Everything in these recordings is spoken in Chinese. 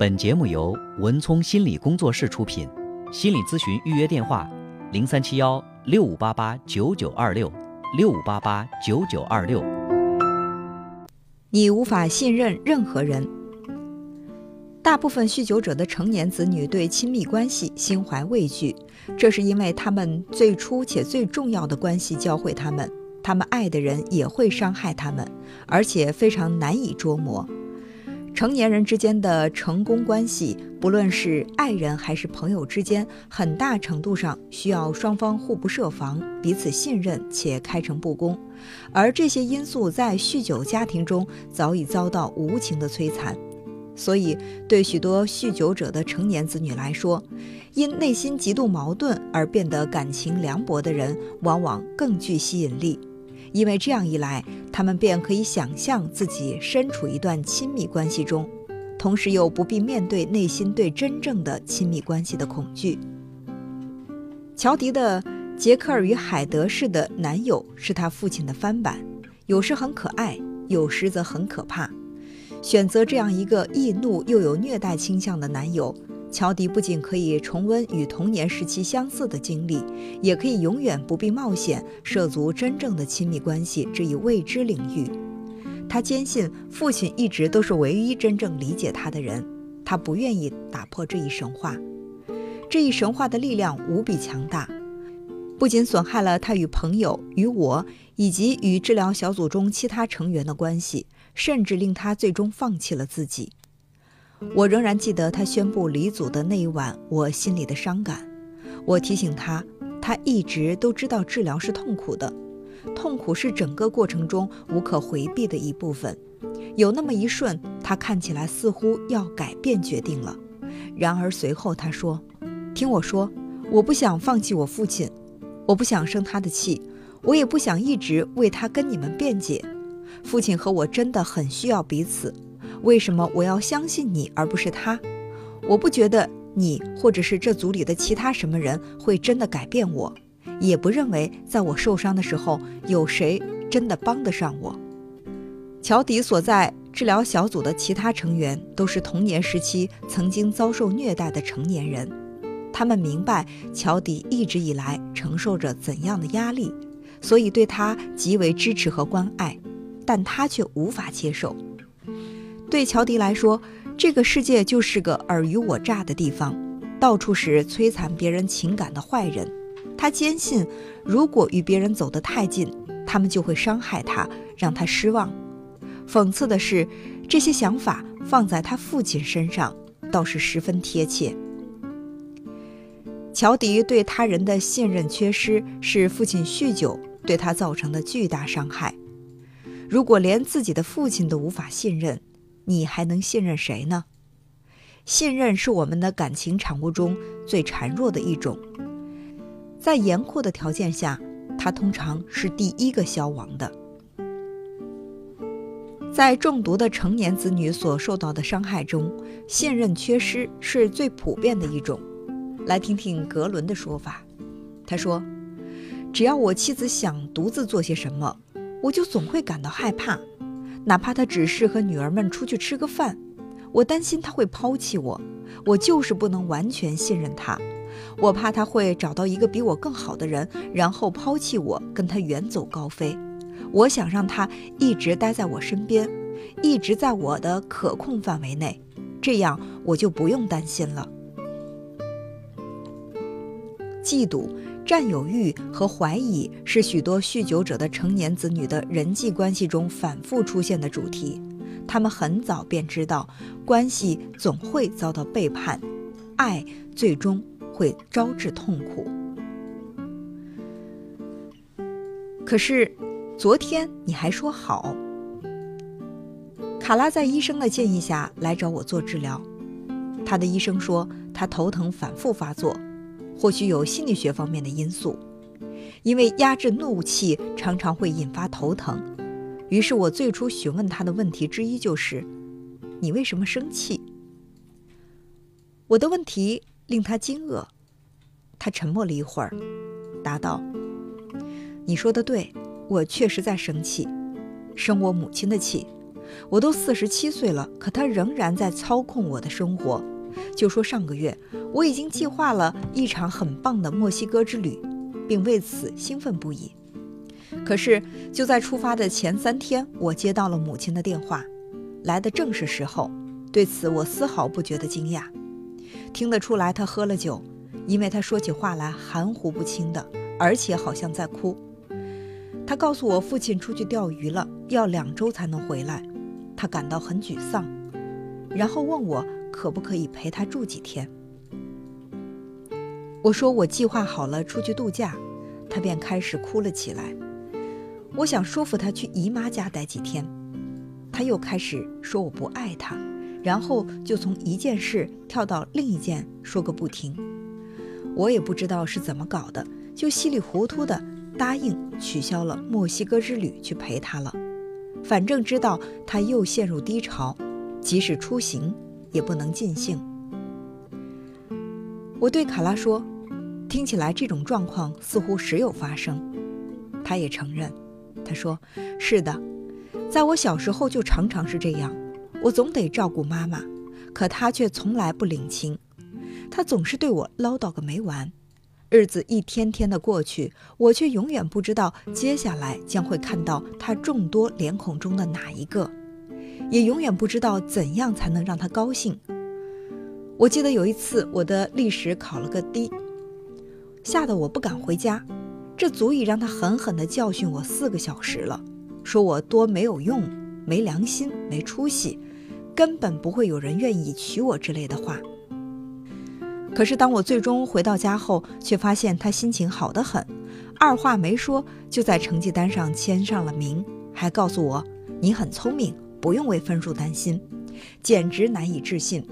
本节目由文聪心理工作室出品，心理咨询预约电话：零三七幺六五八八九九二六六五八八九九二六。你无法信任任何人。大部分酗酒者的成年子女对亲密关系心怀畏惧，这是因为他们最初且最重要的关系教会他们，他们爱的人也会伤害他们，而且非常难以捉摸。成年人之间的成功关系，不论是爱人还是朋友之间，很大程度上需要双方互不设防，彼此信任且开诚布公。而这些因素在酗酒家庭中早已遭到无情的摧残。所以，对许多酗酒者的成年子女来说，因内心极度矛盾而变得感情凉薄的人，往往更具吸引力。因为这样一来，他们便可以想象自己身处一段亲密关系中，同时又不必面对内心对真正的亲密关系的恐惧。乔迪的杰克尔与海德式的男友是他父亲的翻版，有时很可爱，有时则很可怕。选择这样一个易怒又有虐待倾向的男友。乔迪不仅可以重温与童年时期相似的经历，也可以永远不必冒险涉足真正的亲密关系这一未知领域。他坚信父亲一直都是唯一真正理解他的人，他不愿意打破这一神话。这一神话的力量无比强大，不仅损害了他与朋友、与我以及与治疗小组中其他成员的关系，甚至令他最终放弃了自己。我仍然记得他宣布离组的那一晚，我心里的伤感。我提醒他，他一直都知道治疗是痛苦的，痛苦是整个过程中无可回避的一部分。有那么一瞬，他看起来似乎要改变决定了。然而随后他说：“听我说，我不想放弃我父亲，我不想生他的气，我也不想一直为他跟你们辩解。父亲和我真的很需要彼此。”为什么我要相信你而不是他？我不觉得你或者是这组里的其他什么人会真的改变我，也不认为在我受伤的时候有谁真的帮得上我。乔迪所在治疗小组的其他成员都是童年时期曾经遭受虐待的成年人，他们明白乔迪一直以来承受着怎样的压力，所以对他极为支持和关爱，但他却无法接受。对乔迪来说，这个世界就是个尔虞我诈的地方，到处是摧残别人情感的坏人。他坚信，如果与别人走得太近，他们就会伤害他，让他失望。讽刺的是，这些想法放在他父亲身上倒是十分贴切。乔迪对他人的信任缺失，是父亲酗酒对他造成的巨大伤害。如果连自己的父亲都无法信任，你还能信任谁呢？信任是我们的感情产物中最孱弱的一种，在严酷的条件下，它通常是第一个消亡的。在中毒的成年子女所受到的伤害中，信任缺失是最普遍的一种。来听听格伦的说法，他说：“只要我妻子想独自做些什么，我就总会感到害怕。”哪怕他只是和女儿们出去吃个饭，我担心他会抛弃我，我就是不能完全信任他。我怕他会找到一个比我更好的人，然后抛弃我，跟他远走高飞。我想让他一直待在我身边，一直在我的可控范围内，这样我就不用担心了。嫉妒。占有欲和怀疑是许多酗酒者的成年子女的人际关系中反复出现的主题。他们很早便知道，关系总会遭到背叛，爱最终会招致痛苦。可是，昨天你还说好。卡拉在医生的建议下来找我做治疗，他的医生说他头疼反复发作。或许有心理学方面的因素，因为压制怒气常常会引发头疼。于是我最初询问他的问题之一就是：“你为什么生气？”我的问题令他惊愕，他沉默了一会儿，答道：“你说的对，我确实在生气，生我母亲的气。我都四十七岁了，可他仍然在操控我的生活。就说上个月，我已经计划了一场很棒的墨西哥之旅，并为此兴奋不已。可是就在出发的前三天，我接到了母亲的电话，来的正是时候。对此我丝毫不觉得惊讶，听得出来他喝了酒，因为他说起话来含糊不清的，而且好像在哭。他告诉我父亲出去钓鱼了，要两周才能回来，他感到很沮丧，然后问我。可不可以陪他住几天？我说我计划好了出去度假，他便开始哭了起来。我想说服他去姨妈家待几天，他又开始说我不爱他，然后就从一件事跳到另一件，说个不停。我也不知道是怎么搞的，就稀里糊涂的答应取消了墨西哥之旅去陪他了。反正知道他又陷入低潮，即使出行。也不能尽兴。我对卡拉说：“听起来这种状况似乎时有发生。”他也承认，他说：“是的，在我小时候就常常是这样。我总得照顾妈妈，可她却从来不领情。她总是对我唠叨个没完。日子一天天的过去，我却永远不知道接下来将会看到她众多脸孔中的哪一个。”也永远不知道怎样才能让他高兴。我记得有一次，我的历史考了个低，吓得我不敢回家，这足以让他狠狠地教训我四个小时了，说我多没有用、没良心、没出息，根本不会有人愿意娶我之类的话。可是当我最终回到家后，却发现他心情好得很，二话没说就在成绩单上签上了名，还告诉我：“你很聪明。”不用为分数担心，简直难以置信。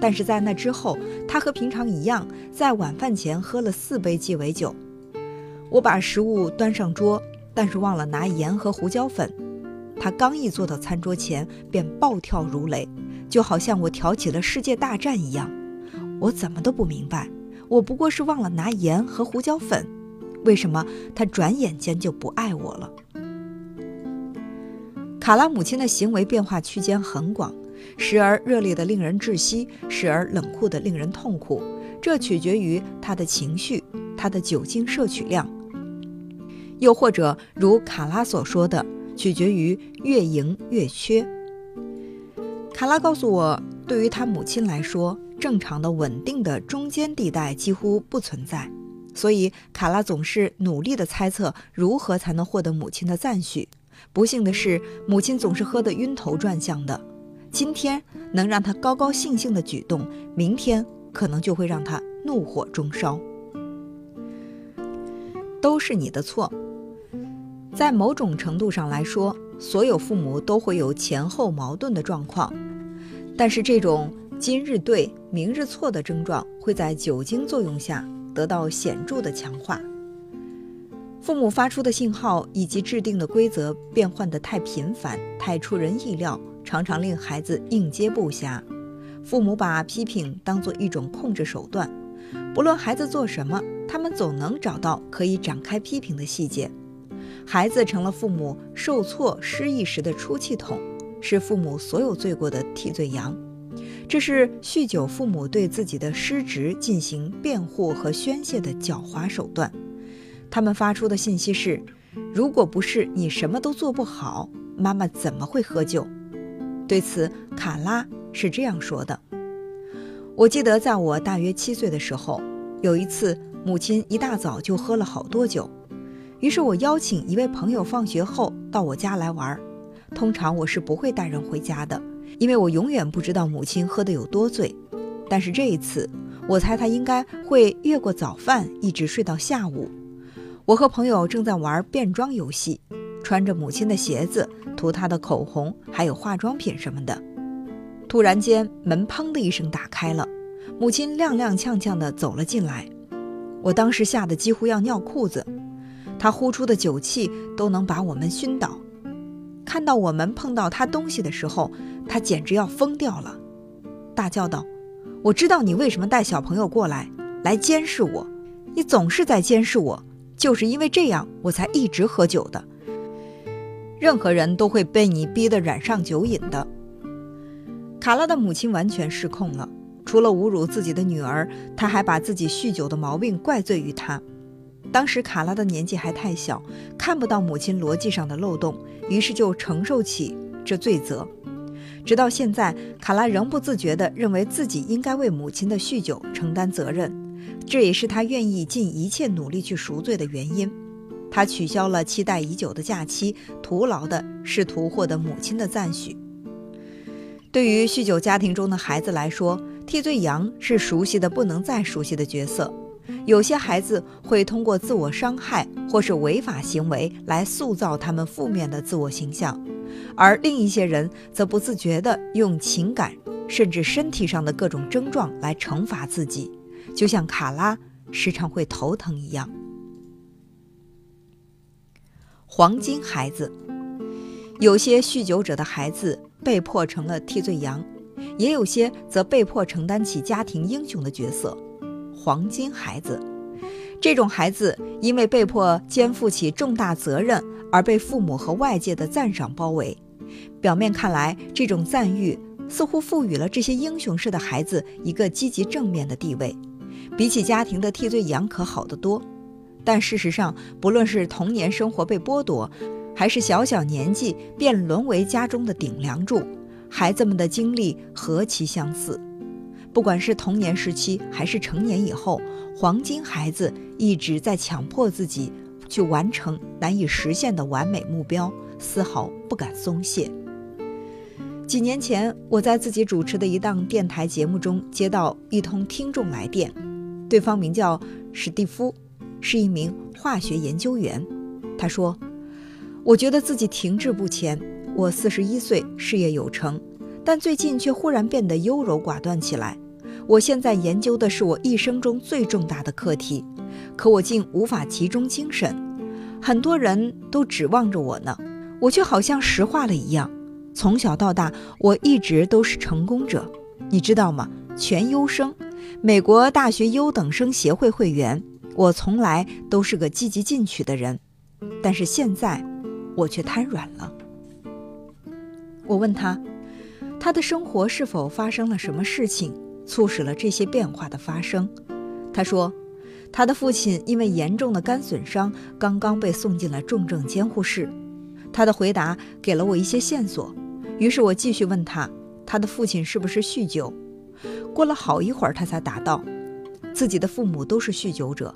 但是在那之后，他和平常一样，在晚饭前喝了四杯鸡尾酒。我把食物端上桌，但是忘了拿盐和胡椒粉。他刚一坐到餐桌前，便暴跳如雷，就好像我挑起了世界大战一样。我怎么都不明白，我不过是忘了拿盐和胡椒粉，为什么他转眼间就不爱我了？卡拉母亲的行为变化区间很广，时而热烈的令人窒息，时而冷酷的令人痛苦。这取决于他的情绪、他的酒精摄取量，又或者如卡拉所说的，取决于越赢越缺。卡拉告诉我，对于他母亲来说，正常的、稳定的中间地带几乎不存在，所以卡拉总是努力地猜测如何才能获得母亲的赞许。不幸的是，母亲总是喝得晕头转向的。今天能让他高高兴兴的举动，明天可能就会让他怒火中烧。都是你的错。在某种程度上来说，所有父母都会有前后矛盾的状况，但是这种今日对明日错的症状会在酒精作用下得到显著的强化。父母发出的信号以及制定的规则变换得太频繁、太出人意料，常常令孩子应接不暇。父母把批评当作一种控制手段，不论孩子做什么，他们总能找到可以展开批评的细节。孩子成了父母受挫失意时的出气筒，是父母所有罪过的替罪羊。这是酗酒父母对自己的失职进行辩护和宣泄的狡猾手段。他们发出的信息是：如果不是你什么都做不好，妈妈怎么会喝酒？对此，卡拉是这样说的：我记得在我大约七岁的时候，有一次母亲一大早就喝了好多酒，于是我邀请一位朋友放学后到我家来玩。通常我是不会带人回家的，因为我永远不知道母亲喝得有多醉。但是这一次，我猜她应该会越过早饭一直睡到下午。我和朋友正在玩变装游戏，穿着母亲的鞋子，涂她的口红，还有化妆品什么的。突然间，门砰的一声打开了，母亲踉踉跄跄地走了进来。我当时吓得几乎要尿裤子，她呼出的酒气都能把我们熏倒。看到我们碰到她东西的时候，她简直要疯掉了，大叫道：“我知道你为什么带小朋友过来，来监视我，你总是在监视我。”就是因为这样，我才一直喝酒的。任何人都会被你逼得染上酒瘾的。卡拉的母亲完全失控了，除了侮辱自己的女儿，她还把自己酗酒的毛病怪罪于她。当时卡拉的年纪还太小，看不到母亲逻辑上的漏洞，于是就承受起这罪责。直到现在，卡拉仍不自觉地认为自己应该为母亲的酗酒承担责任，这也是他愿意尽一切努力去赎罪的原因。他取消了期待已久的假期，徒劳地试图获得母亲的赞许。对于酗酒家庭中的孩子来说，替罪羊是熟悉的不能再熟悉的角色。有些孩子会通过自我伤害或是违法行为来塑造他们负面的自我形象，而另一些人则不自觉地用情感甚至身体上的各种症状来惩罚自己，就像卡拉时常会头疼一样。黄金孩子，有些酗酒者的孩子被迫成了替罪羊，也有些则被迫承担起家庭英雄的角色。黄金孩子，这种孩子因为被迫肩负起重大责任而被父母和外界的赞赏包围。表面看来，这种赞誉似乎赋予了这些英雄式的孩子一个积极正面的地位，比起家庭的替罪羊可好得多。但事实上，不论是童年生活被剥夺，还是小小年纪便沦为家中的顶梁柱，孩子们的经历何其相似。不管是童年时期还是成年以后，黄金孩子一直在强迫自己去完成难以实现的完美目标，丝毫不敢松懈。几年前，我在自己主持的一档电台节目中接到一通听众来电，对方名叫史蒂夫，是一名化学研究员。他说：“我觉得自己停滞不前，我四十一岁，事业有成。”但最近却忽然变得优柔寡断起来。我现在研究的是我一生中最重大的课题，可我竟无法集中精神。很多人都指望着我呢，我却好像石化了一样。从小到大，我一直都是成功者，你知道吗？全优生，美国大学优等生协会会员，我从来都是个积极进取的人。但是现在，我却瘫软了。我问他。他的生活是否发生了什么事情，促使了这些变化的发生？他说，他的父亲因为严重的肝损伤，刚刚被送进了重症监护室。他的回答给了我一些线索，于是我继续问他，他的父亲是不是酗酒？过了好一会儿，他才答道，自己的父母都是酗酒者。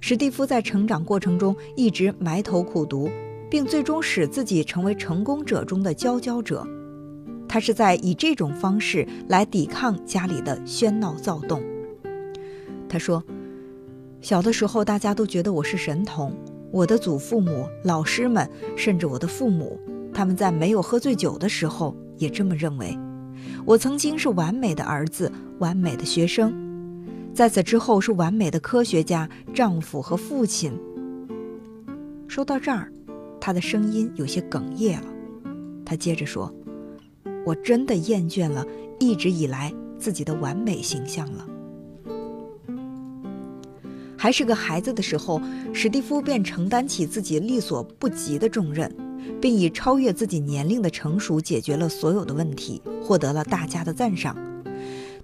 史蒂夫在成长过程中一直埋头苦读，并最终使自己成为成功者中的佼佼者。他是在以这种方式来抵抗家里的喧闹躁动。他说：“小的时候，大家都觉得我是神童，我的祖父母、老师们，甚至我的父母，他们在没有喝醉酒的时候也这么认为。我曾经是完美的儿子，完美的学生，在此之后是完美的科学家、丈夫和父亲。”说到这儿，他的声音有些哽咽了。他接着说。我真的厌倦了一直以来自己的完美形象了。还是个孩子的时候，史蒂夫便承担起自己力所不及的重任，并以超越自己年龄的成熟解决了所有的问题，获得了大家的赞赏。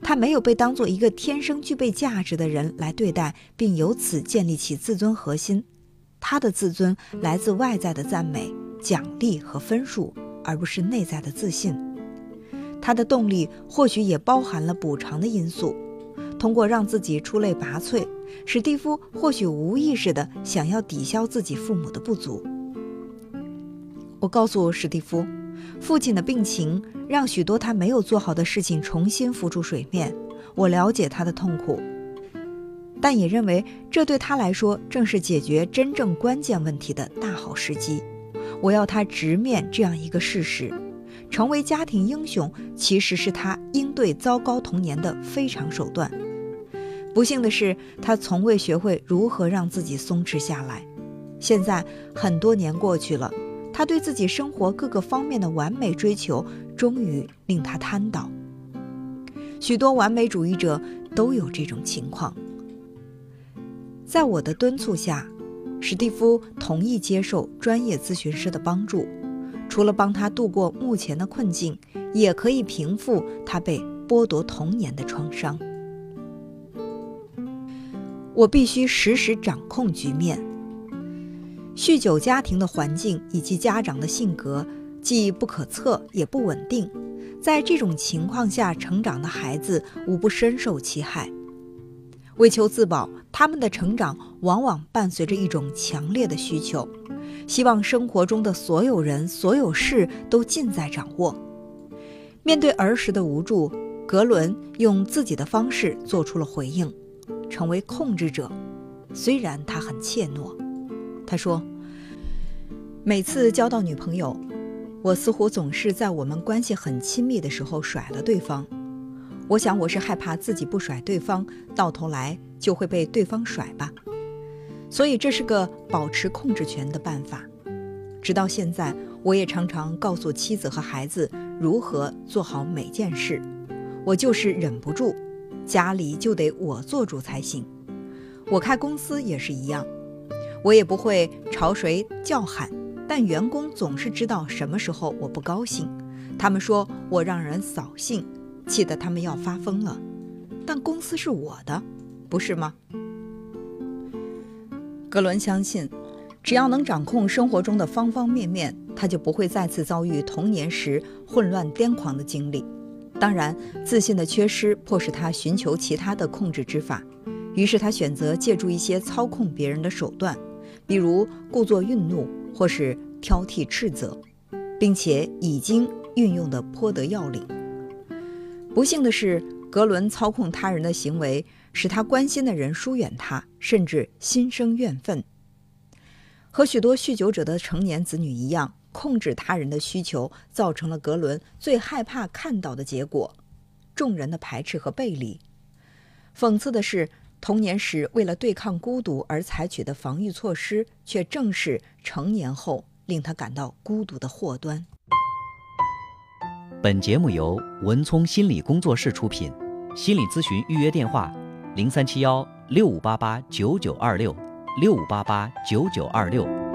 他没有被当做一个天生具备价值的人来对待，并由此建立起自尊核心。他的自尊来自外在的赞美、奖励和分数，而不是内在的自信。他的动力或许也包含了补偿的因素。通过让自己出类拔萃，史蒂夫或许无意识地想要抵消自己父母的不足。我告诉史蒂夫，父亲的病情让许多他没有做好的事情重新浮出水面。我了解他的痛苦，但也认为这对他来说正是解决真正关键问题的大好时机。我要他直面这样一个事实。成为家庭英雄，其实是他应对糟糕童年的非常手段。不幸的是，他从未学会如何让自己松弛下来。现在很多年过去了，他对自己生活各个方面的完美追求，终于令他瘫倒。许多完美主义者都有这种情况。在我的敦促下，史蒂夫同意接受专业咨询师的帮助。除了帮他度过目前的困境，也可以平复他被剥夺童年的创伤。我必须实时掌控局面。酗酒家庭的环境以及家长的性格既不可测也不稳定，在这种情况下成长的孩子无不深受其害。为求自保，他们的成长往往伴随着一种强烈的需求，希望生活中的所有人、所有事都尽在掌握。面对儿时的无助，格伦用自己的方式做出了回应，成为控制者。虽然他很怯懦，他说：“每次交到女朋友，我似乎总是在我们关系很亲密的时候甩了对方。”我想，我是害怕自己不甩对方，到头来就会被对方甩吧。所以这是个保持控制权的办法。直到现在，我也常常告诉妻子和孩子如何做好每件事。我就是忍不住，家里就得我做主才行。我开公司也是一样，我也不会朝谁叫喊，但员工总是知道什么时候我不高兴。他们说我让人扫兴。气得他们要发疯了，但公司是我的，不是吗？格伦相信，只要能掌控生活中的方方面面，他就不会再次遭遇童年时混乱癫狂的经历。当然，自信的缺失迫使他寻求其他的控制之法，于是他选择借助一些操控别人的手段，比如故作愠怒或是挑剔斥责，并且已经运用的颇得要领。不幸的是，格伦操控他人的行为使他关心的人疏远他，甚至心生怨愤。和许多酗酒者的成年子女一样，控制他人的需求造成了格伦最害怕看到的结果：众人的排斥和背离。讽刺的是，童年时为了对抗孤独而采取的防御措施，却正是成年后令他感到孤独的祸端。本节目由文聪心理工作室出品，心理咨询预约电话：零三七幺六五八八九九二六六五八八九九二六。